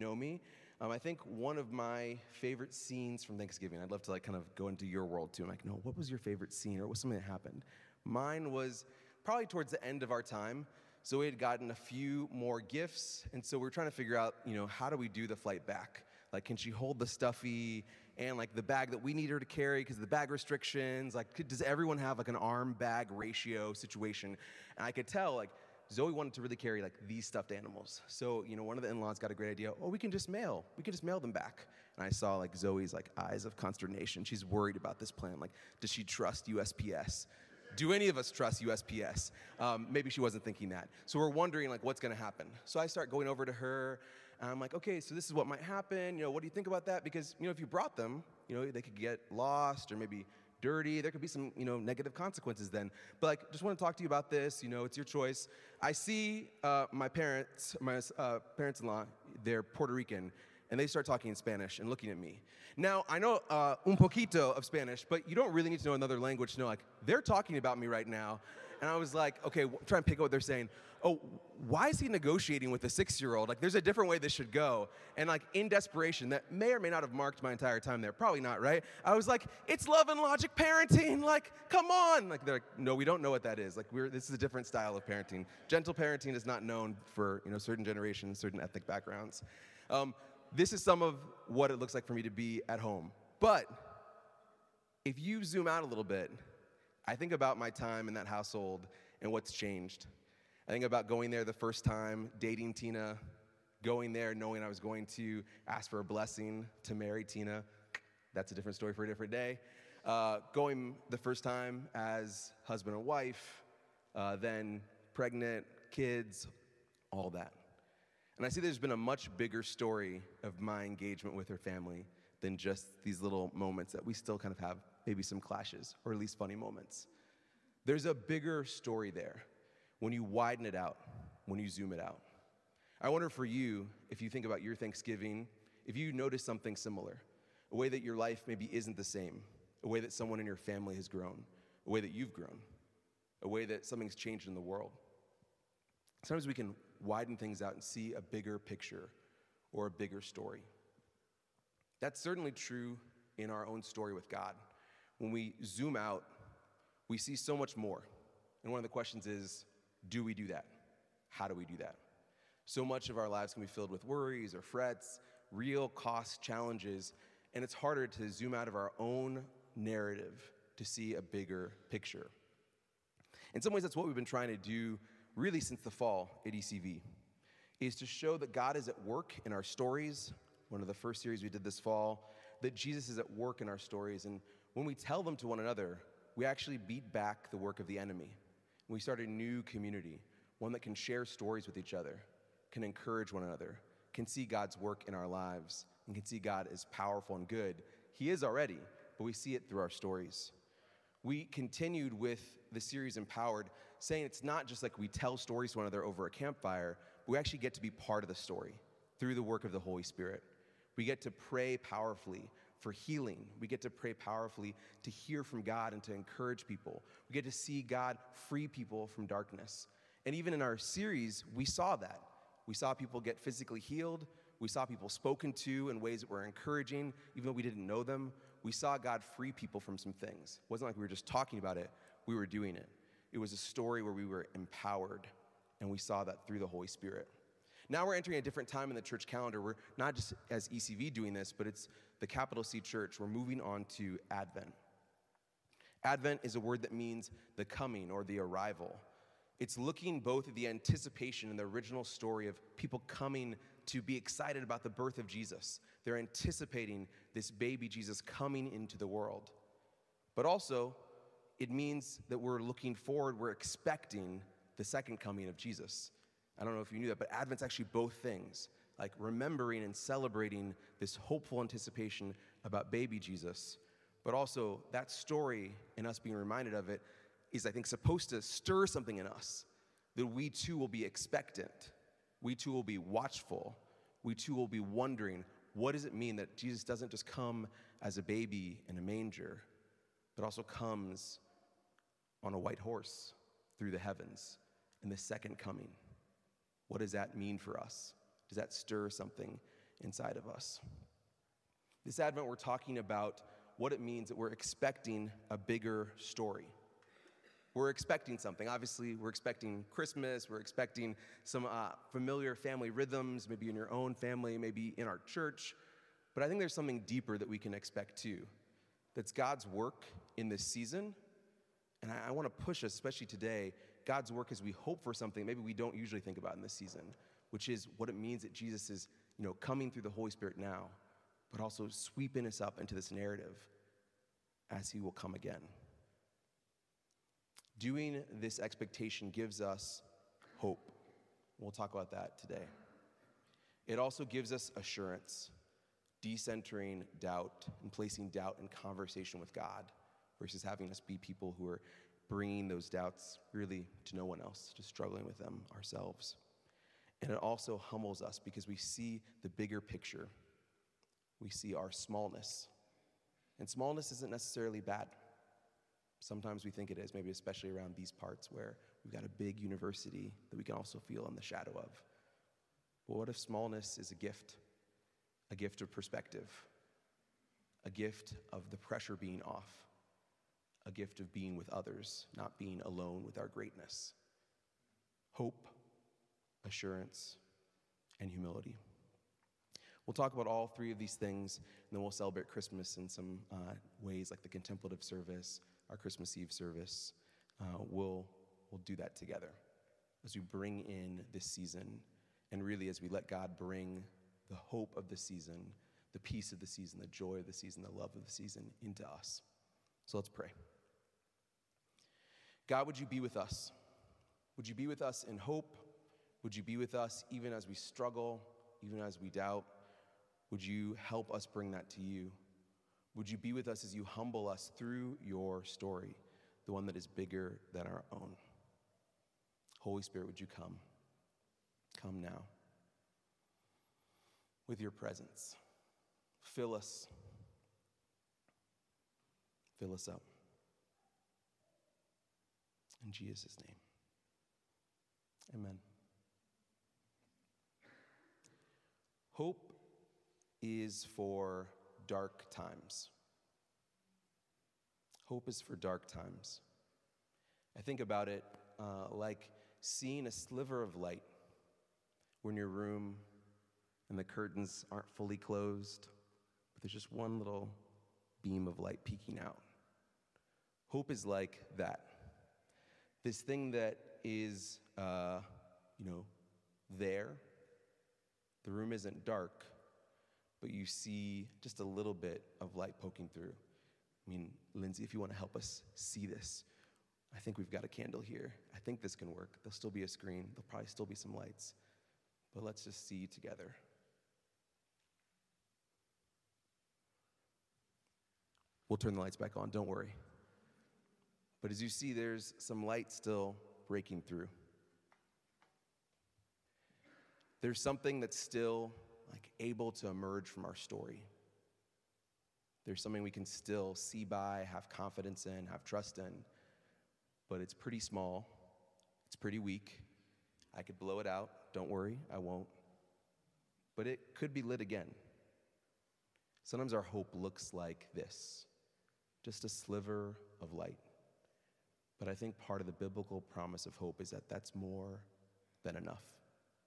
know me. Um, I think one of my favorite scenes from Thanksgiving, I'd love to like kind of go into your world too. I'm like, no, what was your favorite scene or what was something that happened? Mine was probably towards the end of our time. So we had gotten a few more gifts, and so we are trying to figure out, you know, how do we do the flight back? Like, can she hold the stuffy and like the bag that we need her to carry because the bag restrictions? Like, could, does everyone have like an arm bag ratio situation? And I could tell, like, Zoe wanted to really carry like these stuffed animals. So, you know, one of the in-laws got a great idea. Oh, we can just mail. We can just mail them back. And I saw like Zoe's like eyes of consternation. She's worried about this plan. Like, does she trust USPS? Do any of us trust USPS? Um, maybe she wasn't thinking that. So we're wondering like what's going to happen. So I start going over to her. And I'm like, okay, so this is what might happen. You know, what do you think about that? Because you know, if you brought them, you know, they could get lost or maybe dirty. There could be some, you know, negative consequences then. But like, just want to talk to you about this. You know, it's your choice. I see uh, my parents, my uh, parents-in-law, they're Puerto Rican, and they start talking in Spanish and looking at me. Now, I know uh, un poquito of Spanish, but you don't really need to know another language to know, like, they're talking about me right now. And I was like, okay, try and pick up what they're saying. Oh, why is he negotiating with a six year old? Like, there's a different way this should go. And, like, in desperation, that may or may not have marked my entire time there. Probably not, right? I was like, it's love and logic parenting. Like, come on. Like, they're like, no, we don't know what that is. Like, we're, this is a different style of parenting. Gentle parenting is not known for, you know, certain generations, certain ethnic backgrounds. Um, this is some of what it looks like for me to be at home. But if you zoom out a little bit, I think about my time in that household and what's changed. I think about going there the first time, dating Tina, going there knowing I was going to ask for a blessing to marry Tina. That's a different story for a different day. Uh, going the first time as husband and wife, uh, then pregnant, kids, all that. And I see there's been a much bigger story of my engagement with her family than just these little moments that we still kind of have maybe some clashes or at least funny moments. There's a bigger story there when you widen it out, when you zoom it out. I wonder for you, if you think about your Thanksgiving, if you notice something similar, a way that your life maybe isn't the same, a way that someone in your family has grown, a way that you've grown, a way that something's changed in the world. Sometimes we can widen things out and see a bigger picture or a bigger story. That's certainly true in our own story with God. When we zoom out, we see so much more. And one of the questions is do we do that? How do we do that? So much of our lives can be filled with worries or frets, real cost challenges, and it's harder to zoom out of our own narrative to see a bigger picture. In some ways, that's what we've been trying to do really since the fall at ECV, is to show that God is at work in our stories. One of the first series we did this fall, that Jesus is at work in our stories. And when we tell them to one another, we actually beat back the work of the enemy. We start a new community, one that can share stories with each other, can encourage one another, can see God's work in our lives, and can see God as powerful and good. He is already, but we see it through our stories. We continued with the series Empowered saying it's not just like we tell stories to one another over a campfire, but we actually get to be part of the story through the work of the Holy Spirit. We get to pray powerfully for healing. We get to pray powerfully to hear from God and to encourage people. We get to see God free people from darkness. And even in our series, we saw that. We saw people get physically healed. We saw people spoken to in ways that were encouraging, even though we didn't know them. We saw God free people from some things. It wasn't like we were just talking about it, we were doing it. It was a story where we were empowered, and we saw that through the Holy Spirit. Now we're entering a different time in the church calendar. We're not just as ECV doing this, but it's the capital C church. We're moving on to Advent. Advent is a word that means the coming or the arrival. It's looking both at the anticipation and the original story of people coming to be excited about the birth of Jesus. They're anticipating this baby Jesus coming into the world. But also, it means that we're looking forward, we're expecting the second coming of Jesus. I don't know if you knew that, but Advent's actually both things like remembering and celebrating this hopeful anticipation about baby Jesus, but also that story and us being reminded of it is, I think, supposed to stir something in us that we too will be expectant, we too will be watchful, we too will be wondering what does it mean that Jesus doesn't just come as a baby in a manger, but also comes on a white horse through the heavens in the second coming. What does that mean for us? Does that stir something inside of us. This Advent, we're talking about what it means that we're expecting a bigger story. We're expecting something. Obviously, we're expecting Christmas, we're expecting some uh, familiar family rhythms, maybe in your own family, maybe in our church. But I think there's something deeper that we can expect too. That's God's work in this season. And I, I want to push us, especially today, God's work as we hope for something maybe we don't usually think about in this season, which is what it means that Jesus is, you know, coming through the Holy Spirit now, but also sweeping us up into this narrative as he will come again. Doing this expectation gives us hope. We'll talk about that today. It also gives us assurance, decentering doubt and placing doubt in conversation with God versus having us be people who are bringing those doubts really to no one else, just struggling with them ourselves. And it also humbles us because we see the bigger picture. We see our smallness. And smallness isn't necessarily bad. Sometimes we think it is, maybe especially around these parts where we've got a big university that we can also feel in the shadow of. But what if smallness is a gift? A gift of perspective, a gift of the pressure being off, a gift of being with others, not being alone with our greatness. Hope, assurance, and humility. We'll talk about all three of these things, and then we'll celebrate Christmas in some uh, ways, like the contemplative service, our Christmas Eve service. Uh, we'll, we'll do that together as we bring in this season, and really as we let God bring the hope of the season, the peace of the season, the joy of the season, the love of the season into us. So let's pray. God, would you be with us? Would you be with us in hope? Would you be with us even as we struggle, even as we doubt? Would you help us bring that to you? Would you be with us as you humble us through your story, the one that is bigger than our own? Holy Spirit, would you come? Come now with your presence. Fill us. Fill us up. In Jesus' name. Amen. Hope is for dark times. Hope is for dark times. I think about it uh, like seeing a sliver of light when your room and the curtains aren't fully closed, but there's just one little beam of light peeking out. Hope is like that this thing that is, uh, you know, there. The room isn't dark, but you see just a little bit of light poking through. I mean, Lindsay, if you want to help us see this, I think we've got a candle here. I think this can work. There'll still be a screen, there'll probably still be some lights. But let's just see together. We'll turn the lights back on, don't worry. But as you see, there's some light still breaking through. There's something that's still like able to emerge from our story. There's something we can still see by, have confidence in, have trust in, but it's pretty small. It's pretty weak. I could blow it out. Don't worry, I won't. But it could be lit again. Sometimes our hope looks like this just a sliver of light. But I think part of the biblical promise of hope is that that's more than enough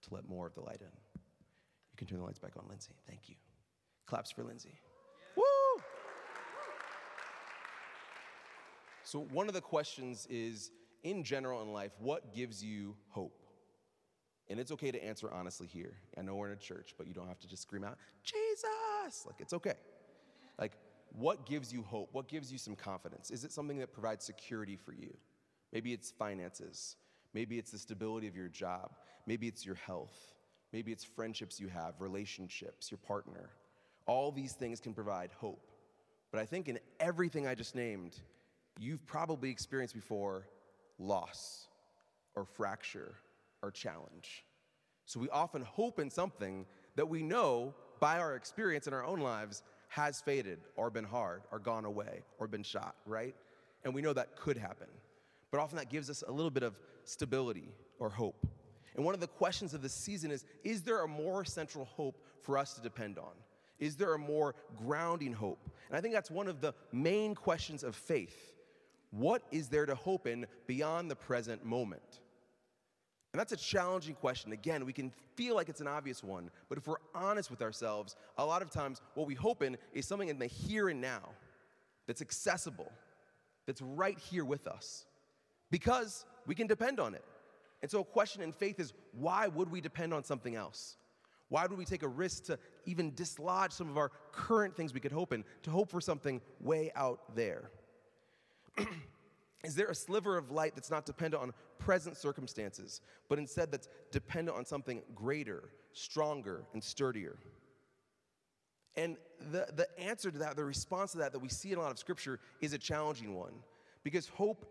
to let more of the light in. You can turn the lights back on, Lindsay. Thank you. Claps for Lindsay. Woo! So, one of the questions is in general in life, what gives you hope? And it's okay to answer honestly here. I know we're in a church, but you don't have to just scream out, Jesus! Like, it's okay. Like, what gives you hope? What gives you some confidence? Is it something that provides security for you? Maybe it's finances. Maybe it's the stability of your job. Maybe it's your health. Maybe it's friendships you have, relationships, your partner. All these things can provide hope. But I think in everything I just named, you've probably experienced before loss or fracture or challenge. So we often hope in something that we know by our experience in our own lives has faded or been hard or gone away or been shot, right? And we know that could happen. But often that gives us a little bit of stability or hope. And one of the questions of the season is Is there a more central hope for us to depend on? Is there a more grounding hope? And I think that's one of the main questions of faith. What is there to hope in beyond the present moment? And that's a challenging question. Again, we can feel like it's an obvious one, but if we're honest with ourselves, a lot of times what we hope in is something in the here and now that's accessible, that's right here with us, because we can depend on it. And so, a question in faith is why would we depend on something else? Why would we take a risk to even dislodge some of our current things we could hope in to hope for something way out there? is there a sliver of light that's not dependent on present circumstances, but instead that's dependent on something greater, stronger, and sturdier? And the, the answer to that, the response to that that we see in a lot of scripture is a challenging one. Because hope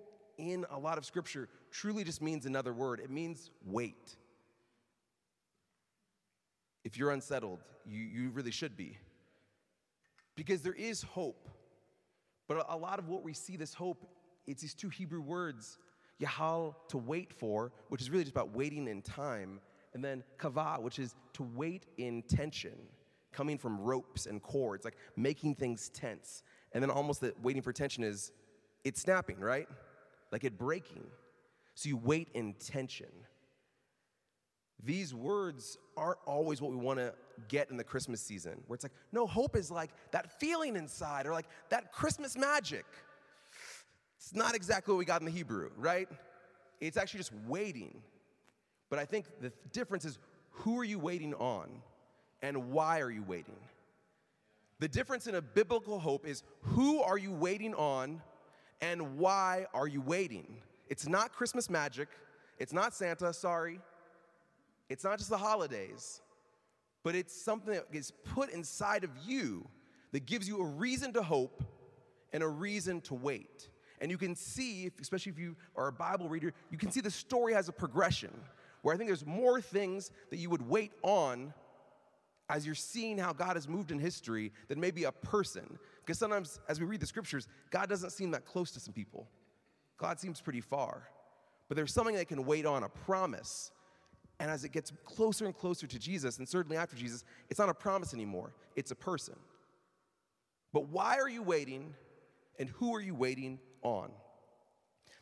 in a lot of scripture truly just means another word it means wait. If you're unsettled, you, you really should be. Because there is hope. But a, lot of what we see, this hope, it's these two Hebrew words, Yahal, to wait for, which is really just about waiting in time, and then Kava, which is to wait in tension, coming from ropes and cords, like making things tense. And then almost that waiting for tension is it's snapping, right? Like it breaking. So you wait in tension. These words aren't always what we want to get in the Christmas season, where it's like, no, hope is like that feeling inside or like that Christmas magic. It's not exactly what we got in the Hebrew, right? It's actually just waiting. But I think the difference is who are you waiting on and why are you waiting? The difference in a biblical hope is who are you waiting on and why are you waiting? It's not Christmas magic. It's not Santa, sorry. It's not just the holidays, but it's something that is put inside of you that gives you a reason to hope and a reason to wait. And you can see, especially if you are a Bible reader, you can see the story has a progression where I think there's more things that you would wait on as you're seeing how God has moved in history than maybe a person. Because sometimes, as we read the scriptures, God doesn't seem that close to some people. God seems pretty far. But there's something that can wait on, a promise. And as it gets closer and closer to Jesus, and certainly after Jesus, it's not a promise anymore, it's a person. But why are you waiting, and who are you waiting on?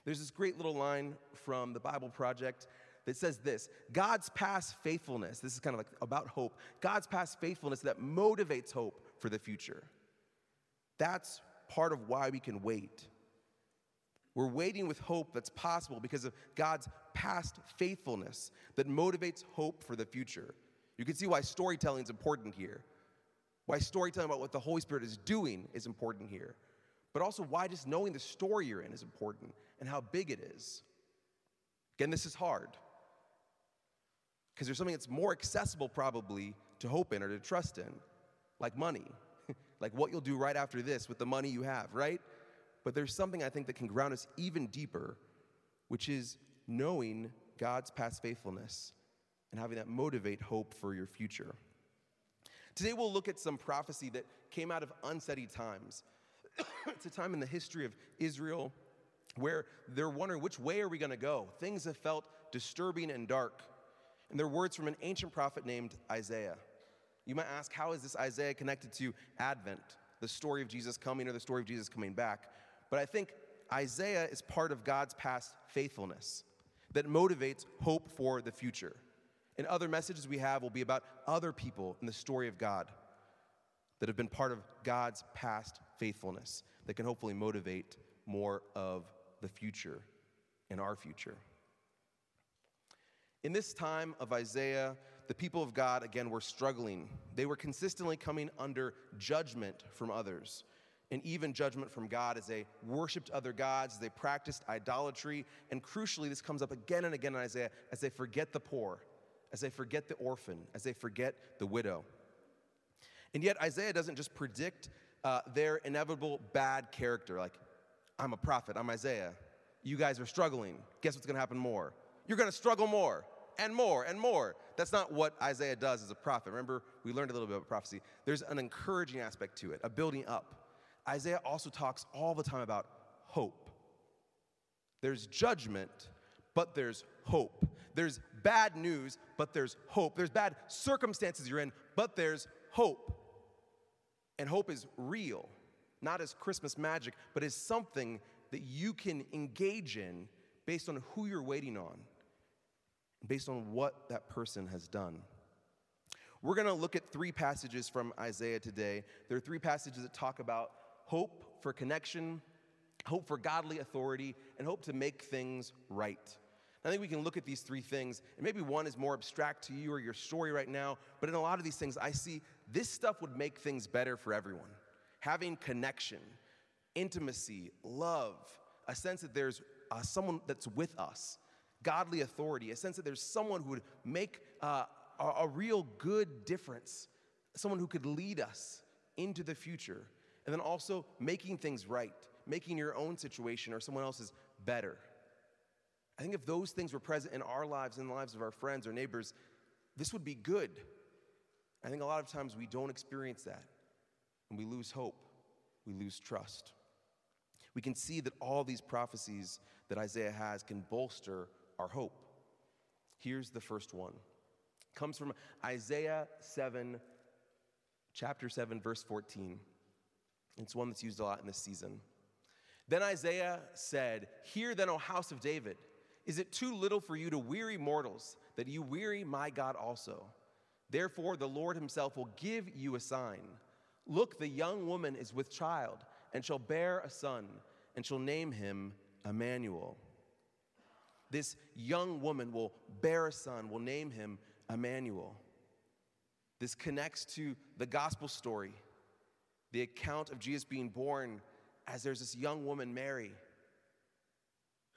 There's this great little line from the Bible Project that says this God's past faithfulness, this is kind of like about hope, God's past faithfulness that motivates hope for the future. That's part of why we can wait. We're waiting with hope that's possible because of God's past faithfulness that motivates hope for the future. You can see why storytelling is important here. Why storytelling about what the Holy Spirit is doing is important here. But also why just knowing the story you're in is important and how big it is. Again, this is hard. Because there's something that's more accessible, probably, to hope in or to trust in, like money like what you'll do right after this with the money you have, right? But there's something I think that can ground us even deeper, which is knowing God's past faithfulness and having that motivate hope for your future. Today we'll look at some prophecy that came out of unsteady times. it's a time in the history of Israel where they're wondering which way are we going to go? Things have felt disturbing and dark. And they're words from an ancient prophet named Isaiah. You might ask, how is this Isaiah connected to Advent, the story of Jesus coming or the story of Jesus coming back? But I think Isaiah is part of God's past faithfulness that motivates hope for the future. And other messages we have will be about other people in the story of God that have been part of God's past faithfulness that can hopefully motivate more of the future in our future. In this time of Isaiah, the people of God, again, were struggling. They were consistently coming under judgment from others, and even judgment from God as they worshiped other gods, as they practiced idolatry. And crucially, this comes up again and again in Isaiah as they forget the poor, as they forget the orphan, as they forget the widow. And yet, Isaiah doesn't just predict uh, their inevitable bad character, like, I'm a prophet, I'm Isaiah. You guys are struggling. Guess what's gonna happen more? You're gonna struggle more and more and more. That's not what Isaiah does as a prophet. Remember, we learned a little bit about prophecy. There's an encouraging aspect to it, a building up. Isaiah also talks all the time about hope. There's judgment, but there's hope. There's bad news, but there's hope. There's bad circumstances you're in, but there's hope. And hope is real, not as Christmas magic, but as something that you can engage in based on who you're waiting on, based on what that person has done. We're going to look at three passages from Isaiah today. There are three passages that talk about hope for connection, hope for godly authority, and hope to make things right. I think we can look at these three things, and maybe one is more abstract to you or your story right now, but in a lot of these things, I see this stuff would make things better for everyone. Having connection, intimacy, love, a sense that there's uh, someone that's with us, godly authority, a sense that there's someone who would make uh, a, a real good difference, someone who could lead us into the future, and then also making things right, making your own situation or someone else's better. I think if those things were present in our lives and the lives of our friends or neighbors, this would be good. I think a lot of times we don't experience that and we lose hope, we lose trust. We can see that all these prophecies that Isaiah has can bolster our hope. Here's the first one. It comes from Isaiah 7 chapter 7 verse 14. It's one that's used a lot in this season. Then Isaiah said, Hear then, O house of David, is it too little for you to weary mortals, that you weary my God also? Therefore, the Lord himself will give you a sign. Look, the young woman is with child, and shall bear a son, and shall name him Emmanuel. This young woman will bear a son, will name him Emmanuel. This connects to the gospel story, the account of Jesus being born as there's this young woman, Mary,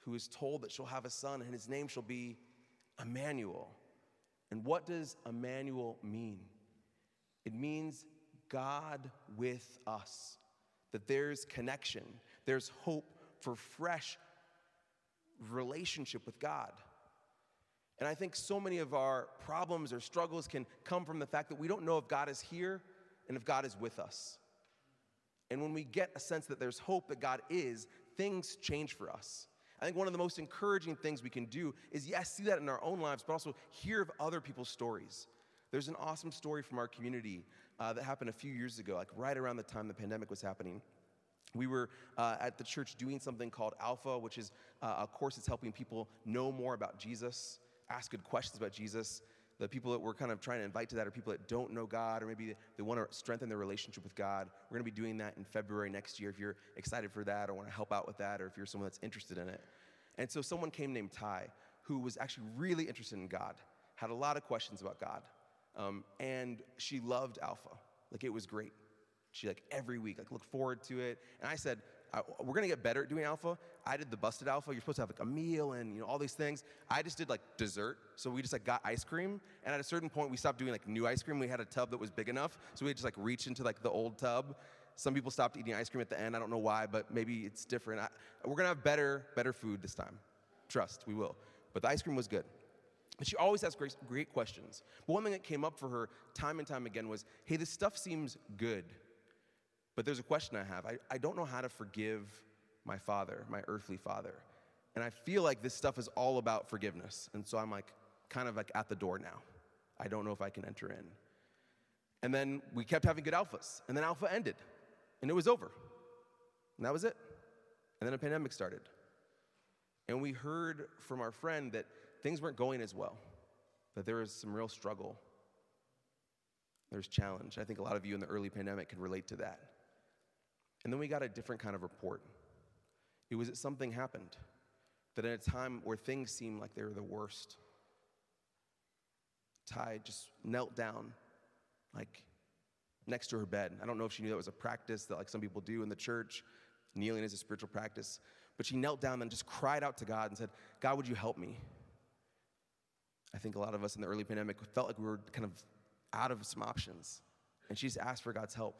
who is told that she'll have a son and his name shall be Emmanuel. And what does Emmanuel mean? It means God with us, that there's connection, there's hope for fresh relationship with God. And I think so many of our problems or struggles can come from the fact that we don't know if God is here and if God is with us. And when we get a sense that there's hope that God is, things change for us. I think one of the most encouraging things we can do is, yes, see that in our own lives, but also hear of other people's stories. There's an awesome story from our community uh, that happened a few years ago, like right around the time the pandemic was happening. We were uh, at the church doing something called Alpha, which is uh, a course that's helping people know more about Jesus, ask good questions about Jesus. The people that we're kind of trying to invite to that are people that don't know God, or maybe they want to strengthen their relationship with God. We're going to be doing that in February next year if you're excited for that or want to help out with that, or if you're someone that's interested in it. And so someone came named Ty who was actually really interested in God, had a lot of questions about God, um, and she loved Alpha. Like it was great. She like every week like look forward to it. And I said, we're gonna get better at doing alpha. I did the busted alpha. You're supposed to have like a meal and you know all these things. I just did like dessert. So we just like got ice cream. And at a certain point, we stopped doing like new ice cream. We had a tub that was big enough, so we just like reach into like the old tub. Some people stopped eating ice cream at the end. I don't know why, but maybe it's different. I, we're gonna have better, better food this time. Trust, we will. But the ice cream was good. And she always has great, great questions. But one thing that came up for her time and time again was, hey, this stuff seems good. But there's a question I have. I, I don't know how to forgive my father, my earthly father. And I feel like this stuff is all about forgiveness. And so I'm like, kind of like at the door now. I don't know if I can enter in. And then we kept having good alphas. And then alpha ended. And it was over. And that was it. And then a pandemic started. And we heard from our friend that things weren't going as well, that there was some real struggle. There's challenge. I think a lot of you in the early pandemic can relate to that. And then we got a different kind of report. It was that something happened, that in a time where things seemed like they were the worst, Ty just knelt down, like next to her bed. I don't know if she knew that was a practice that like some people do in the church. Kneeling is a spiritual practice. But she knelt down and just cried out to God and said, God, would you help me? I think a lot of us in the early pandemic felt like we were kind of out of some options. And she just asked for God's help.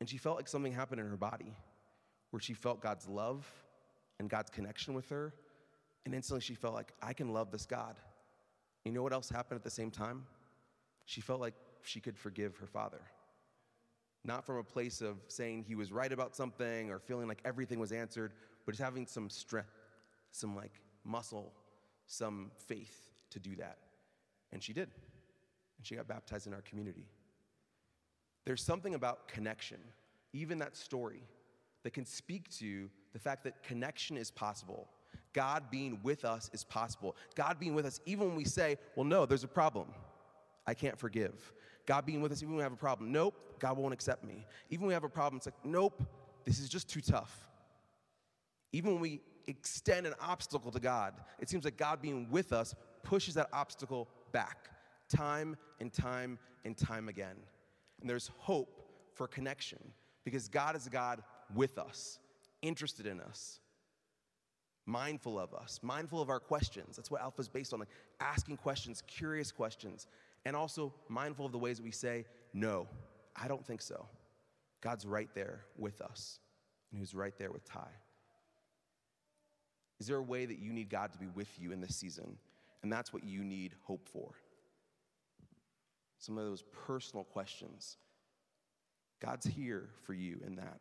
And she felt like something happened in her body where she felt God's love and God's connection with her. And instantly she felt like, I can love this God. You know what else happened at the same time? She felt like she could forgive her father. Not from a place of saying he was right about something or feeling like everything was answered, but just having some strength, some like muscle, some faith to do that. And she did. And she got baptized in our community. There's something about connection, even that story, that can speak to the fact that connection is possible. God being with us is possible. God being with us, even when we say, well, no, there's a problem. I can't forgive. God being with us, even when we have a problem. Nope, God won't accept me. Even when we have a problem, it's like, nope, this is just too tough. Even when we extend an obstacle to God, it seems like God being with us pushes that obstacle back time and time and time again. And there's hope for connection because God is a God with us, interested in us, mindful of us, mindful of our questions. That's what Alpha is based on, like asking questions, curious questions, and also mindful of the ways that we say, no, I don't think so. God's right there with us, and He's right there with Ty. Is there a way that you need God to be with you in this season? And that's what you need hope for some of those personal questions. God's here for you in that.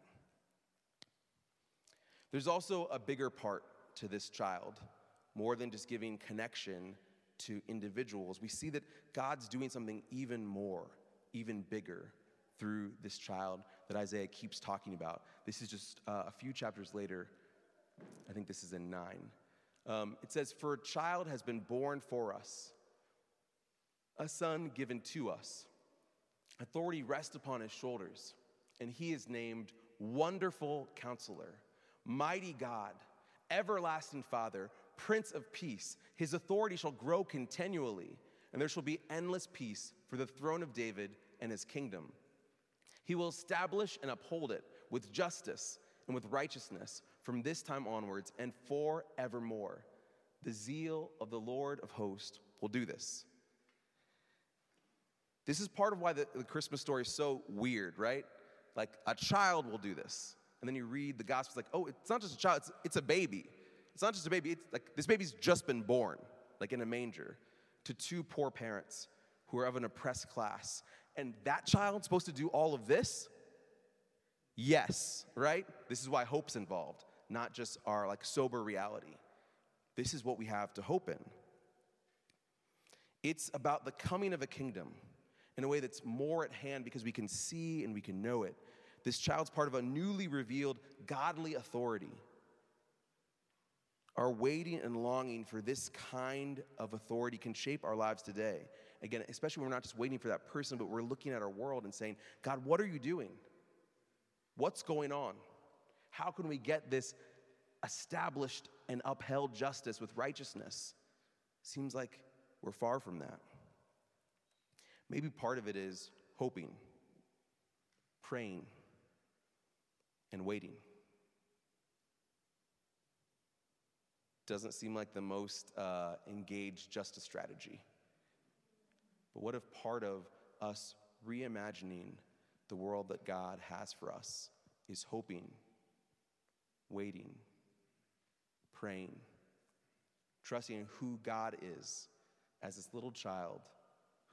There's also a bigger part to this child, more than just giving connection to individuals. We see that God's doing something even more, even bigger through this child that Isaiah keeps talking about. This is just uh, a few chapters later. I think this is in nine. Um, it says, For a child has been born for us a son given to us. Authority rests upon his shoulders, and he is named Wonderful Counselor, Mighty God, Everlasting Father, Prince of Peace. His authority shall grow continually, and there shall be endless peace for the throne of David and his kingdom. He will establish and uphold it with justice and with righteousness from this time onwards and forevermore. The zeal of the Lord of hosts will do this. This is part of why the, the Christmas story is so weird, right? Like a child will do this. And then you read the Gospels like, oh, it's not just a child, it's, it's a baby. It's not just a baby, it's like this baby's just been born, like in a manger, to two poor parents who are of an oppressed class. And that child's supposed to do all of this? Yes, right? This is why hope's involved, not just our like sober reality. This is what we have to hope in. It's about the coming of a kingdom in a way that's more at hand because we can see and we can know it. This child's part of a newly revealed godly authority. Our waiting and longing for this kind of authority can shape our lives today. Again, especially when we're not just waiting for that person, but we're looking at our world and saying, God, what are you doing? What's going on? How can we get this established and upheld justice with righteousness? Seems like we're far from that. Maybe part of it is hoping, praying, and waiting. Doesn't seem like the most uh, engaged justice strategy. But what if part of us reimagining the world that God has for us is hoping, waiting, praying, trusting in who God is as this little child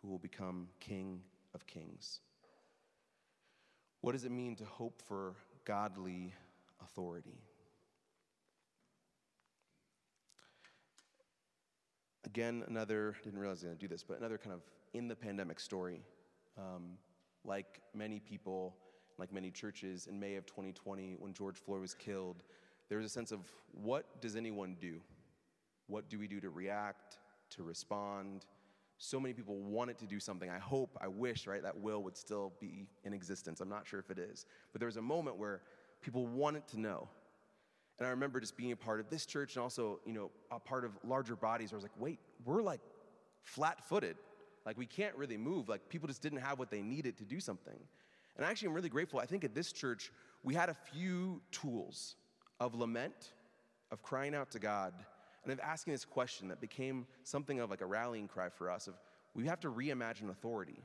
who will become King of Kings. What does it mean to hope for godly authority? Again, another, didn't realize I was going to do this, but another kind of in the pandemic story. Um, like many people, like many churches, in May of 2020, when George Floyd was killed, there was a sense of what does anyone do? What do we do to react, to respond, so many people wanted to do something. I hope, I wish, right, that will would still be in existence. I'm not sure if it is. But there was a moment where people wanted to know. And I remember just being a part of this church and also, you know, a part of larger bodies where I was like, wait, we're like flat footed. Like we can't really move. Like people just didn't have what they needed to do something. And I actually, I'm really grateful. I think at this church, we had a few tools of lament, of crying out to God, and of asking this question that became something of like a rallying cry for us of we have to reimagine authority.